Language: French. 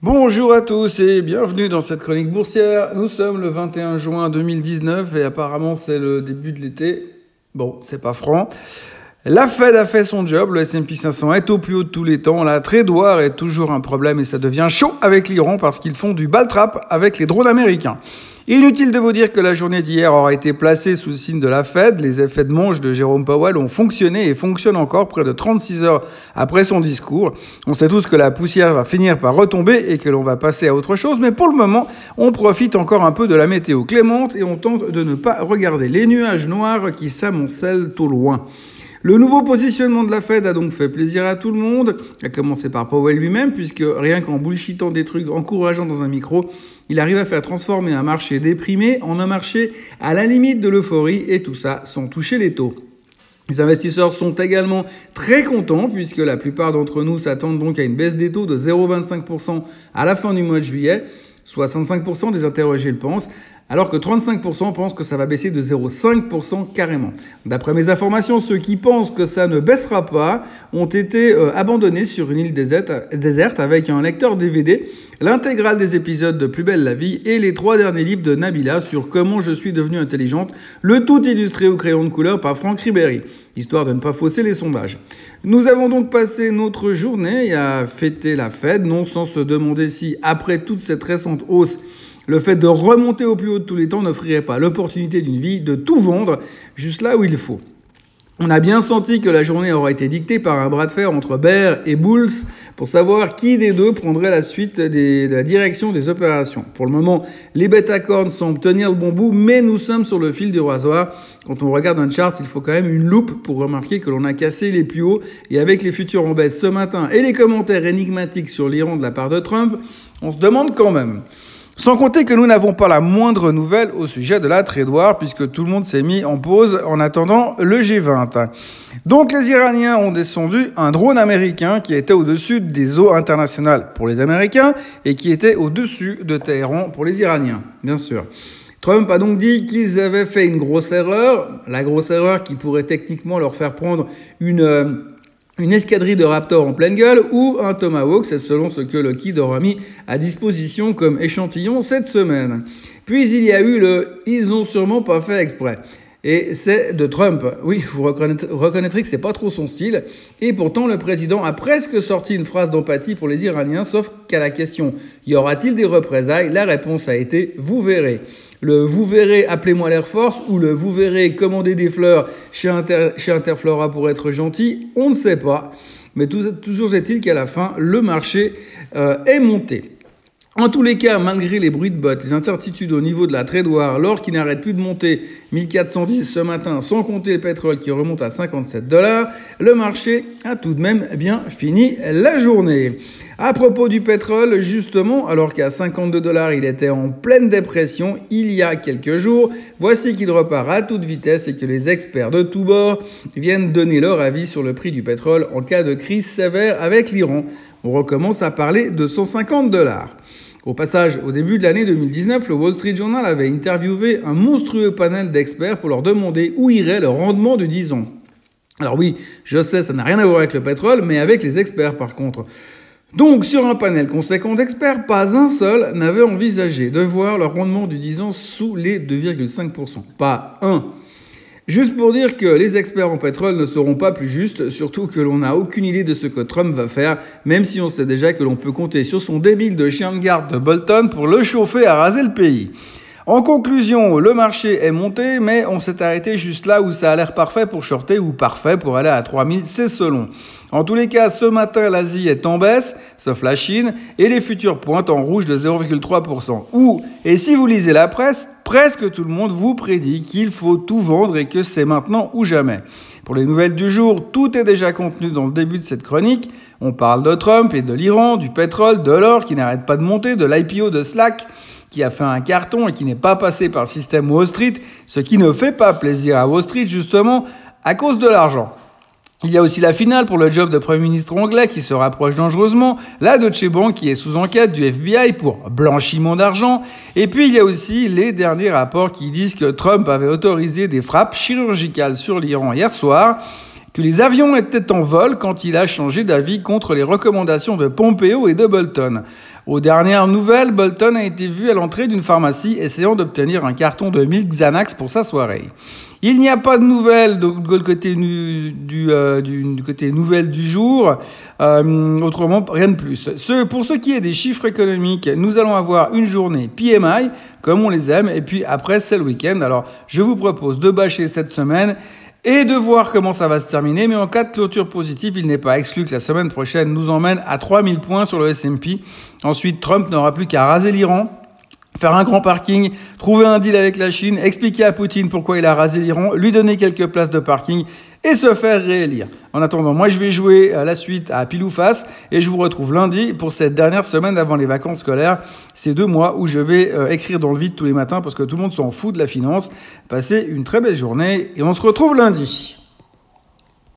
Bonjour à tous et bienvenue dans cette chronique boursière. Nous sommes le 21 juin 2019 et apparemment c'est le début de l'été. Bon, c'est pas franc. La Fed a fait son job, le S&P 500 est au plus haut de tous les temps, la trédoire est toujours un problème et ça devient chaud avec l'Iran parce qu'ils font du baltrap avec les drones américains. Inutile de vous dire que la journée d'hier aura été placée sous le signe de la Fed. Les effets de manche de Jérôme Powell ont fonctionné et fonctionnent encore près de 36 heures après son discours. On sait tous que la poussière va finir par retomber et que l'on va passer à autre chose, mais pour le moment, on profite encore un peu de la météo clémente et on tente de ne pas regarder les nuages noirs qui s'amoncellent au loin. Le nouveau positionnement de la Fed a donc fait plaisir à tout le monde, à commencer par Powell lui-même, puisque rien qu'en bullshitant des trucs encourageants dans un micro, il arrive à faire transformer un marché déprimé en un marché à la limite de l'euphorie, et tout ça sans toucher les taux. Les investisseurs sont également très contents puisque la plupart d'entre nous s'attendent donc à une baisse des taux de 0,25% à la fin du mois de juillet. 65% des interrogés le pensent, alors que 35% pensent que ça va baisser de 0,5% carrément. D'après mes informations, ceux qui pensent que ça ne baissera pas ont été euh, abandonnés sur une île déserte avec un lecteur DVD, l'intégrale des épisodes de Plus belle la vie et les trois derniers livres de Nabila sur comment je suis devenue intelligente, le tout illustré au crayon de couleur par Franck Ribéry, histoire de ne pas fausser les sondages. Nous avons donc passé notre journée à fêter la fête, non sans se demander si, après toute cette récente hausse, le fait de remonter au plus haut de tous les temps n'offrirait pas l'opportunité d'une vie de tout vendre juste là où il faut. On a bien senti que la journée aurait été dictée par un bras de fer entre Bear et Bulls pour savoir qui des deux prendrait la suite de la direction des opérations. Pour le moment, les bêta-cornes semblent tenir le bon bout, mais nous sommes sur le fil du rasoir. Quand on regarde un chart, il faut quand même une loupe pour remarquer que l'on a cassé les plus hauts. Et avec les futurs en baisse ce matin et les commentaires énigmatiques sur l'Iran de la part de Trump, on se demande quand même. Sans compter que nous n'avons pas la moindre nouvelle au sujet de la war, puisque tout le monde s'est mis en pause en attendant le G20. Donc les Iraniens ont descendu un drone américain qui était au-dessus des eaux internationales pour les Américains et qui était au-dessus de Téhéran pour les Iraniens, bien sûr. Trump a donc dit qu'ils avaient fait une grosse erreur, la grosse erreur qui pourrait techniquement leur faire prendre une euh, une escadrille de Raptors en pleine gueule ou un Tomahawk, c'est selon ce que Lockheed aura mis à disposition comme échantillon cette semaine. Puis il y a eu le ils ont sûrement pas fait exprès. Et c'est de Trump. Oui, vous reconnaîtrez que c'est pas trop son style. Et pourtant, le président a presque sorti une phrase d'empathie pour les Iraniens, sauf qu'à la question y aura-t-il des représailles? La réponse a été vous verrez le vous verrez, appelez-moi l'Air Force, ou le vous verrez, commander des fleurs chez, chez Interflora pour être gentil, on ne sait pas. Mais toujours est-il qu'à la fin, le marché euh, est monté. En tous les cas, malgré les bruits de bottes, les incertitudes au niveau de la war, l'or qui n'arrête plus de monter 1410 ce matin, sans compter le pétrole qui remonte à 57 dollars, le marché a tout de même bien fini la journée. À propos du pétrole, justement, alors qu'à 52 dollars, il était en pleine dépression il y a quelques jours, voici qu'il repart à toute vitesse et que les experts de tous bords viennent donner leur avis sur le prix du pétrole en cas de crise sévère avec l'Iran. On recommence à parler de 150 dollars. Au passage, au début de l'année 2019, le Wall Street Journal avait interviewé un monstrueux panel d'experts pour leur demander où irait le rendement du 10 ans. Alors oui, je sais, ça n'a rien à voir avec le pétrole, mais avec les experts par contre. Donc, sur un panel conséquent d'experts, pas un seul n'avait envisagé de voir le rendement du 10 ans sous les 2,5%. Pas un. Juste pour dire que les experts en pétrole ne seront pas plus justes, surtout que l'on n'a aucune idée de ce que Trump va faire, même si on sait déjà que l'on peut compter sur son débile de chien de garde de Bolton pour le chauffer à raser le pays. En conclusion, le marché est monté, mais on s'est arrêté juste là où ça a l'air parfait pour shorter ou parfait pour aller à 3000, c'est selon. En tous les cas, ce matin, l'Asie est en baisse, sauf la Chine, et les futurs pointent en rouge de 0,3%. Ou, et si vous lisez la presse, presque tout le monde vous prédit qu'il faut tout vendre et que c'est maintenant ou jamais. Pour les nouvelles du jour, tout est déjà contenu dans le début de cette chronique. On parle de Trump et de l'Iran, du pétrole, de l'or qui n'arrête pas de monter, de l'IPO de Slack qui a fait un carton et qui n'est pas passé par le système Wall Street, ce qui ne fait pas plaisir à Wall Street justement à cause de l'argent. Il y a aussi la finale pour le job de Premier ministre anglais qui se rapproche dangereusement, la Deutsche Bank qui est sous enquête du FBI pour blanchiment d'argent, et puis il y a aussi les derniers rapports qui disent que Trump avait autorisé des frappes chirurgicales sur l'Iran hier soir, que les avions étaient en vol quand il a changé d'avis contre les recommandations de Pompeo et de Bolton. Aux dernières nouvelles, Bolton a été vu à l'entrée d'une pharmacie essayant d'obtenir un carton de 1000 Xanax pour sa soirée. Il n'y a pas de nouvelles du côté, du, euh, du, côté nouvelles du jour. Euh, autrement, rien de plus. Ce, pour ce qui est des chiffres économiques, nous allons avoir une journée PMI, comme on les aime, et puis après, c'est le week-end. Alors, je vous propose de bâcher cette semaine et de voir comment ça va se terminer. Mais en cas de clôture positive, il n'est pas exclu que la semaine prochaine nous emmène à 3000 points sur le S&P. Ensuite, Trump n'aura plus qu'à raser l'Iran faire un grand parking, trouver un deal avec la Chine, expliquer à Poutine pourquoi il a rasé l'Iran, lui donner quelques places de parking et se faire réélire. En attendant, moi je vais jouer à la suite à pile ou face et je vous retrouve lundi pour cette dernière semaine avant les vacances scolaires. Ces deux mois où je vais euh, écrire dans le vide tous les matins parce que tout le monde s'en fout de la finance. Passez une très belle journée et on se retrouve lundi.